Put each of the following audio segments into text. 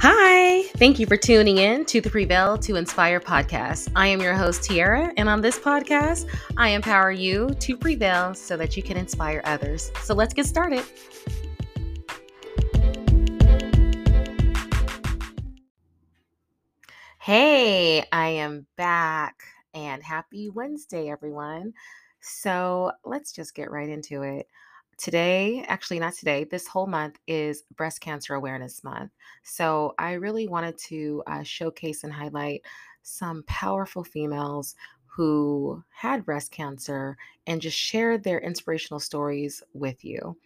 Hi, thank you for tuning in to the Prevail to Inspire podcast. I am your host, Tiara, and on this podcast, I empower you to prevail so that you can inspire others. So let's get started. Hey, I am back and happy Wednesday, everyone. So let's just get right into it. Today, actually, not today, this whole month is Breast Cancer Awareness Month. So I really wanted to uh, showcase and highlight some powerful females who had breast cancer and just share their inspirational stories with you.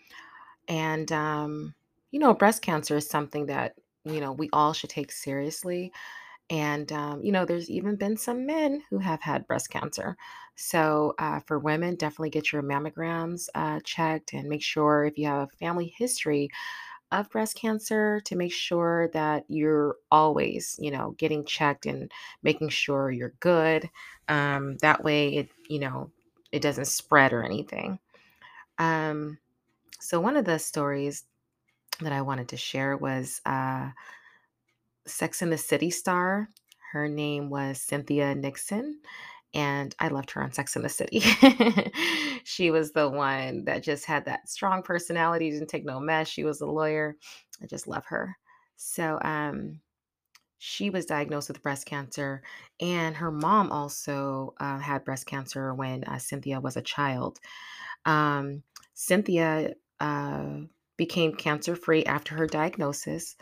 And, um, you know, breast cancer is something that, you know, we all should take seriously and, um, you know, there's even been some men who have had breast cancer. So, uh, for women, definitely get your mammograms uh, checked and make sure if you have a family history of breast cancer to make sure that you're always, you know, getting checked and making sure you're good. Um, that way, it, you know, it doesn't spread or anything. Um, so, one of the stories that I wanted to share was uh, Sex and the City star. Her name was Cynthia Nixon, and I loved her on Sex and the City. she was the one that just had that strong personality, didn't take no mess. She was a lawyer. I just love her. So, um, she was diagnosed with breast cancer, and her mom also uh, had breast cancer when uh, Cynthia was a child. Um, Cynthia uh, became cancer free after her diagnosis.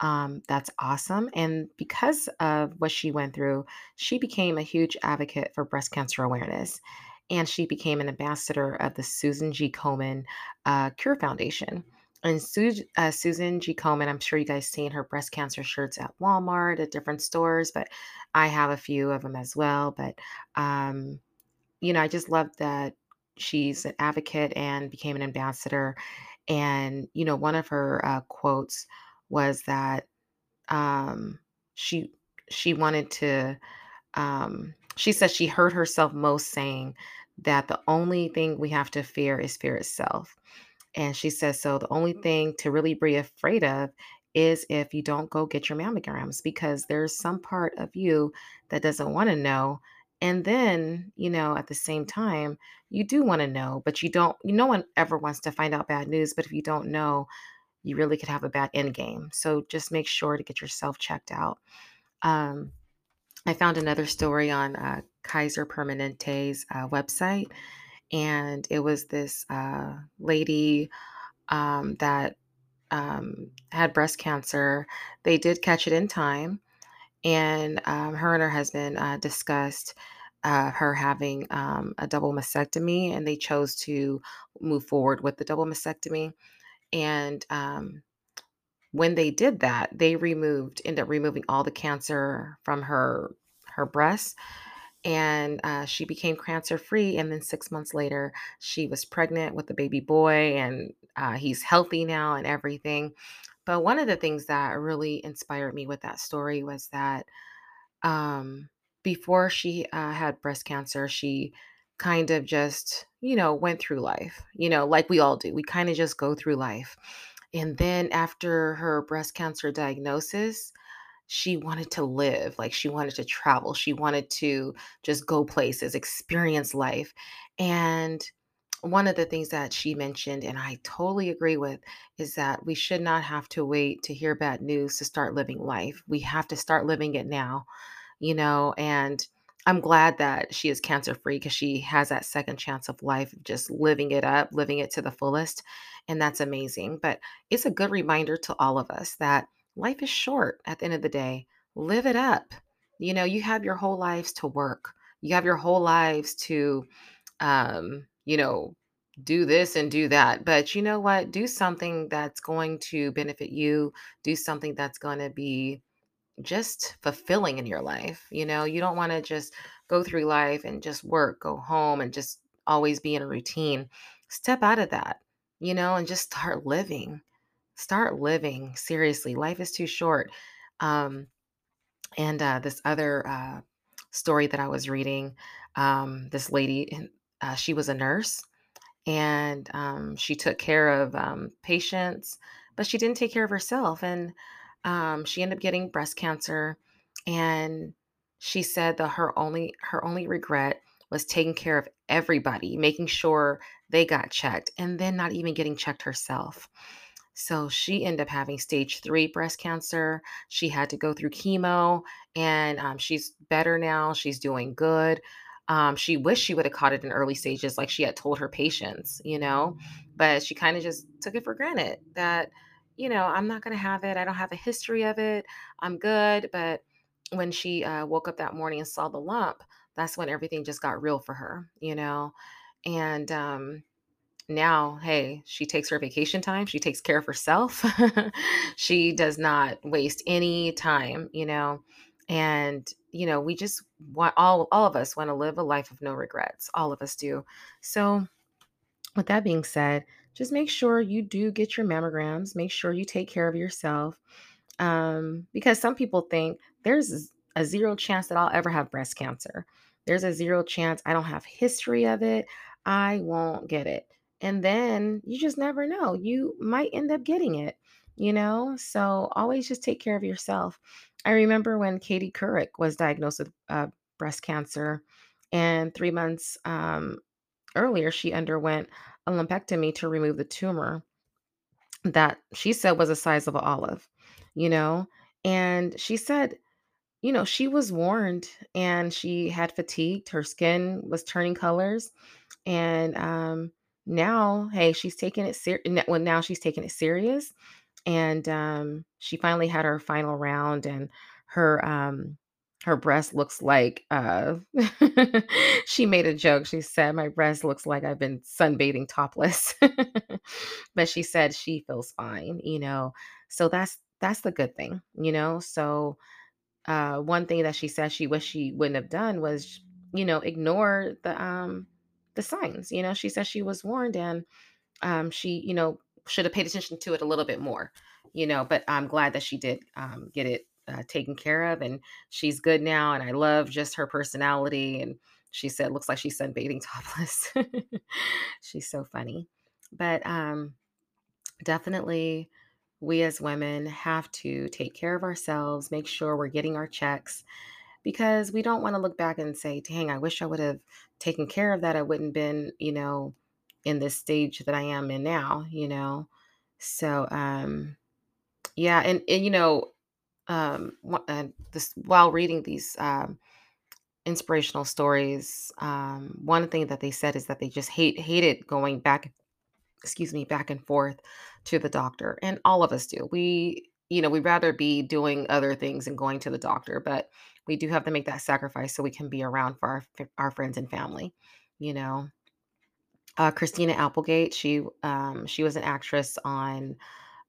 Um, that's awesome. And because of what she went through, she became a huge advocate for breast cancer awareness. And she became an ambassador of the Susan G. Komen uh, Cure Foundation. And Su- uh, Susan G. Komen, I'm sure you guys seen her breast cancer shirts at Walmart, at different stores, but I have a few of them as well. But um, you know, I just love that she's an advocate and became an ambassador. And, you know, one of her uh, quotes was that um, she she wanted to. Um, she said she heard herself most saying that the only thing we have to fear is fear itself. And she says, so the only thing to really be afraid of is if you don't go get your mammograms because there's some part of you that doesn't want to know. And then, you know, at the same time, you do want to know, but you don't, no one ever wants to find out bad news. But if you don't know, you really could have a bad end game. So just make sure to get yourself checked out. Um, I found another story on uh, Kaiser Permanente's uh, website, and it was this uh, lady um, that um, had breast cancer. They did catch it in time, and um, her and her husband uh, discussed uh, her having um, a double mastectomy, and they chose to move forward with the double mastectomy. And um, when they did that, they removed, ended up removing all the cancer from her her breast, and uh, she became cancer free. And then six months later, she was pregnant with a baby boy, and uh, he's healthy now and everything. But one of the things that really inspired me with that story was that um, before she uh, had breast cancer, she kind of just, you know, went through life, you know, like we all do. We kind of just go through life. And then after her breast cancer diagnosis, she wanted to live, like she wanted to travel. She wanted to just go places, experience life. And one of the things that she mentioned, and I totally agree with, is that we should not have to wait to hear bad news to start living life. We have to start living it now, you know, and I'm glad that she is cancer free because she has that second chance of life, just living it up, living it to the fullest. And that's amazing. But it's a good reminder to all of us that life is short at the end of the day. Live it up. You know, you have your whole lives to work, you have your whole lives to, um, you know, do this and do that. But you know what? Do something that's going to benefit you, do something that's going to be just fulfilling in your life. You know, you don't want to just go through life and just work, go home, and just always be in a routine. Step out of that, you know, and just start living. Start living. Seriously, life is too short. Um, and uh, this other uh, story that I was reading, um, this lady, uh, she was a nurse and um, she took care of um, patients, but she didn't take care of herself. And um, she ended up getting breast cancer, and she said that her only her only regret was taking care of everybody, making sure they got checked, and then not even getting checked herself. So she ended up having stage three breast cancer. She had to go through chemo, and um, she's better now. She's doing good. Um, she wished she would have caught it in early stages, like she had told her patients, you know, but she kind of just took it for granted that, you know, I'm not going to have it. I don't have a history of it. I'm good. But when she uh, woke up that morning and saw the lump, that's when everything just got real for her, you know, and um, now, hey, she takes her vacation time, she takes care of herself. she does not waste any time, you know. And you know, we just want all all of us want to live a life of no regrets. All of us do. So, with that being said, just make sure you do get your mammograms, make sure you take care of yourself um, because some people think there's a zero chance that I'll ever have breast cancer. There's a zero chance I don't have history of it. I won't get it. And then you just never know. You might end up getting it, you know? So always just take care of yourself. I remember when Katie Couric was diagnosed with uh, breast cancer, and three months um, earlier, she underwent a lumpectomy to remove the tumor that she said was the size of an olive, you know? And she said, you know, she was warned and she had fatigued, her skin was turning colors. And um now, hey, she's taking it ser- n- well, now she's taking it serious. And um she finally had her final round and her um her breast looks like uh she made a joke. She said, My breast looks like I've been sunbathing topless. but she said she feels fine, you know. So that's that's the good thing, you know. So uh one thing that she said she wish she wouldn't have done was, you know, ignore the um the signs. You know, she said she was warned and um she, you know, should have paid attention to it a little bit more, you know, but I'm glad that she did um get it uh, taken care of and she's good now and I love just her personality and she said looks like she's sunbathing topless. she's so funny. But um definitely we as women have to take care of ourselves, make sure we're getting our checks because we don't want to look back and say, dang, I wish I would have taken care of that. I wouldn't been, you know, in this stage that I am in now, you know. So um yeah, and, and you know, um this while reading these um inspirational stories, um, one thing that they said is that they just hate hated going back excuse me, back and forth to the doctor. And all of us do. We, you know, we'd rather be doing other things and going to the doctor, but we do have to make that sacrifice so we can be around for our our friends and family, you know. Uh, Christina Applegate, she um she was an actress on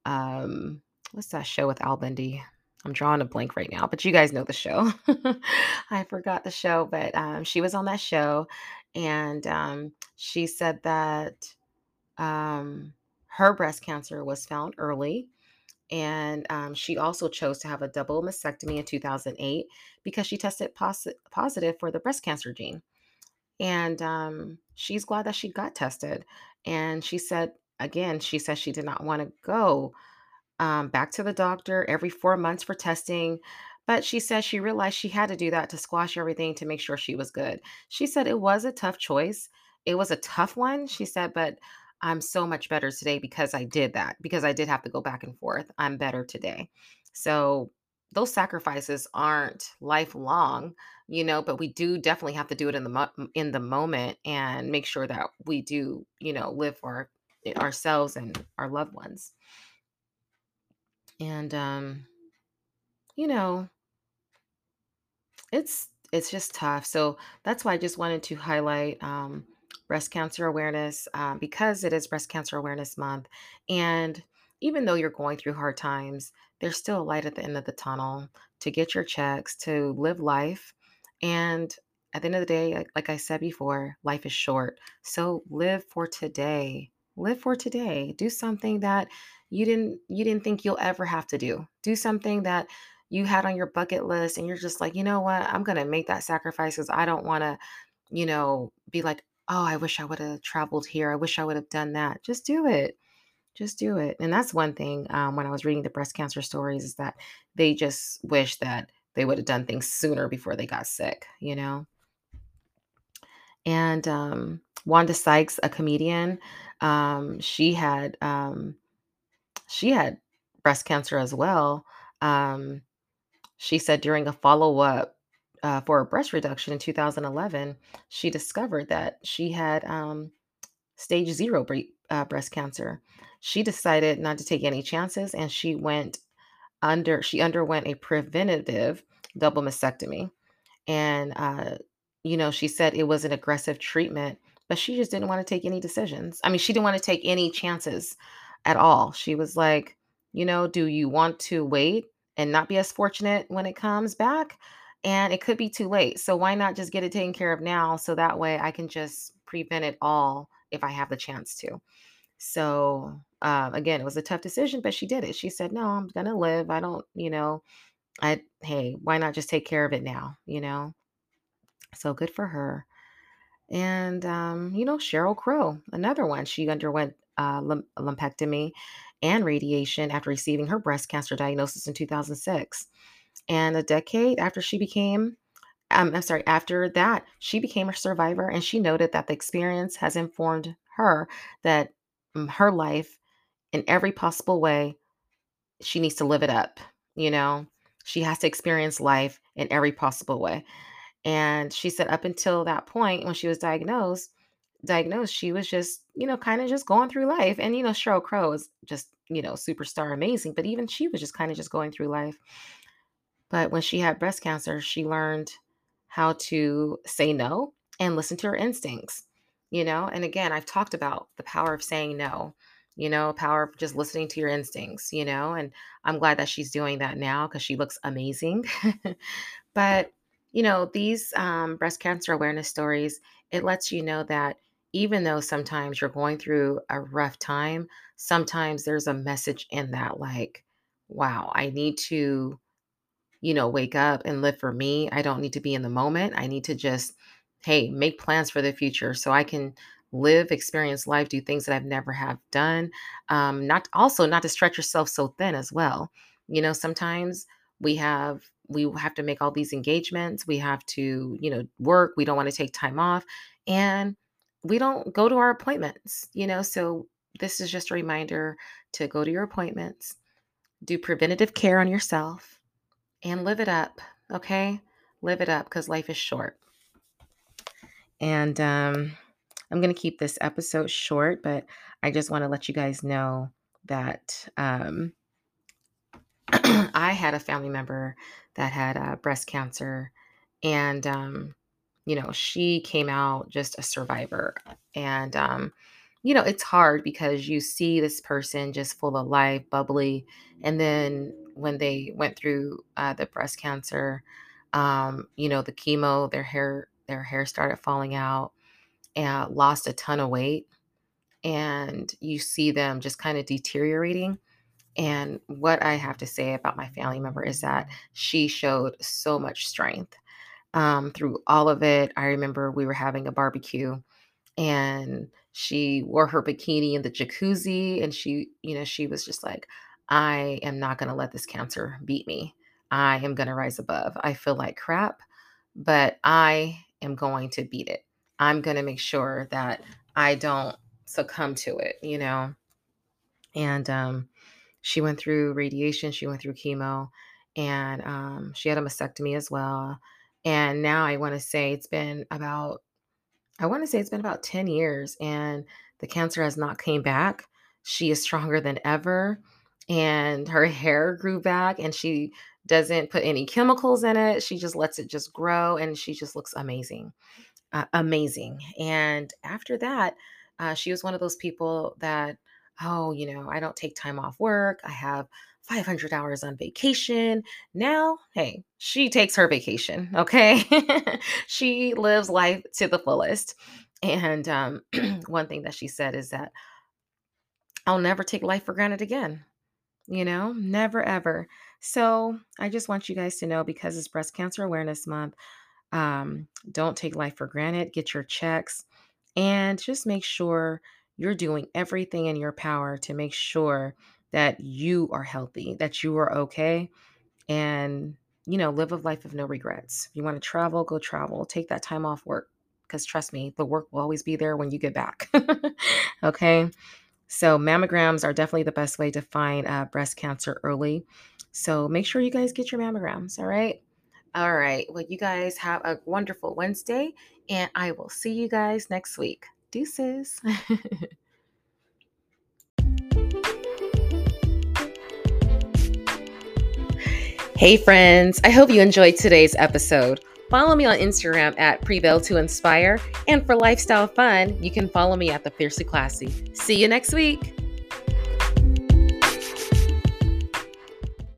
um what's that show with Al Bundy? I'm drawing a blank right now, but you guys know the show. I forgot the show, but um, she was on that show, and um, she said that um, her breast cancer was found early, and um, she also chose to have a double mastectomy in 2008 because she tested posi- positive for the breast cancer gene. And um, she's glad that she got tested. And she said, again, she says she did not want to go um, back to the doctor every four months for testing. But she says she realized she had to do that to squash everything to make sure she was good. She said it was a tough choice. It was a tough one, she said, but I'm so much better today because I did that, because I did have to go back and forth. I'm better today. So those sacrifices aren't lifelong, you know, but we do definitely have to do it in the mo- in the moment and make sure that we do, you know, live for ourselves and our loved ones. And um you know, it's it's just tough. So that's why I just wanted to highlight um, breast cancer awareness um, because it is Breast Cancer Awareness Month. And even though you're going through hard times, there's still a light at the end of the tunnel to get your checks, to live life. And at the end of the day, like I said before, life is short. So live for today. Live for today. Do something that you didn't you didn't think you'll ever have to do. Do something that you had on your bucket list and you're just like, you know what, I'm gonna make that sacrifice because I don't want to, you know, be like, oh, I wish I would have traveled here. I wish I would have done that. Just do it. Just do it. And that's one thing um, when I was reading the breast cancer stories is that they just wish that they would have done things sooner before they got sick, you know? And um, Wanda Sykes, a comedian, um, she had um, she had breast cancer as well. Um, she said during a follow up uh, for a breast reduction in 2011, she discovered that she had um, stage zero bre- uh, breast cancer. She decided not to take any chances and she went under, she underwent a preventative double mastectomy. And, uh, you know, she said it was an aggressive treatment, but she just didn't want to take any decisions. I mean, she didn't want to take any chances at all. She was like, you know, do you want to wait and not be as fortunate when it comes back? And it could be too late. So why not just get it taken care of now so that way I can just prevent it all if I have the chance to. So um, again, it was a tough decision, but she did it. She said, "No, I'm gonna live. I don't, you know, I hey, why not just take care of it now? You know." So good for her. And um, you know, Sheryl Crow, another one. She underwent uh, lumpectomy and radiation after receiving her breast cancer diagnosis in 2006. And a decade after she became um, I'm sorry, after that, she became a survivor and she noted that the experience has informed her that mm, her life in every possible way, she needs to live it up. You know, she has to experience life in every possible way. And she said, up until that point, when she was diagnosed, diagnosed, she was just, you know, kind of just going through life. And, you know, Sheryl Crow is just, you know, superstar amazing, but even she was just kind of just going through life. But when she had breast cancer, she learned how to say no and listen to her instincts, you know? And again, I've talked about the power of saying no, you know, power of just listening to your instincts, you know? And I'm glad that she's doing that now because she looks amazing. but, you know, these um, breast cancer awareness stories, it lets you know that even though sometimes you're going through a rough time, sometimes there's a message in that, like, wow, I need to you know, wake up and live for me. I don't need to be in the moment. I need to just, hey, make plans for the future so I can live, experience life, do things that I've never have done. Um, not also not to stretch yourself so thin as well. You know, sometimes we have we have to make all these engagements. We have to, you know, work. We don't want to take time off, and we don't go to our appointments. You know, so this is just a reminder to go to your appointments, do preventative care on yourself and live it up. Okay. Live it up because life is short. And um, I'm going to keep this episode short, but I just want to let you guys know that um, I had a family member that had uh, breast cancer. And, um, you know, she came out just a survivor. And, um, you know, it's hard because you see this person just full of life, bubbly, and then when they went through uh, the breast cancer, um, you know, the chemo, their hair, their hair started falling out, and lost a ton of weight, and you see them just kind of deteriorating. And what I have to say about my family member is that she showed so much strength um, through all of it. I remember we were having a barbecue and she wore her bikini in the jacuzzi and she you know she was just like i am not going to let this cancer beat me. I am going to rise above. I feel like crap but i am going to beat it. I'm going to make sure that i don't succumb to it you know? And um, she went through radiation she went through chemo and um, she had a mastectomy as well and now i want to say it's been about I want to say it's been about 10 years and the cancer has not came back. She is stronger than ever and her hair grew back and she doesn't put any chemicals in it. She just lets it just grow and she just looks amazing. Uh, amazing. And after that, uh, she was one of those people that, oh, you know, I don't take time off work. I have 500 hours on vacation. Now, hey, she takes her vacation, okay? she lives life to the fullest. And um, one thing that she said is that I'll never take life for granted again. You know, never ever. So I just want you guys to know because it's Breast Cancer Awareness Month, um, don't take life for granted. Get your checks and just make sure you're doing everything in your power to make sure that you are healthy, that you are okay, and you know, live a life of no regrets. If you want to travel, go travel. Take that time off work because trust me, the work will always be there when you get back. okay. So, mammograms are definitely the best way to find uh, breast cancer early. So, make sure you guys get your mammograms. All right. All right. Well, you guys have a wonderful Wednesday, and I will see you guys next week. Deuces. hey, friends. I hope you enjoyed today's episode. Follow me on Instagram at Prevail to Inspire. And for lifestyle fun, you can follow me at The Fiercely Classy. See you next week.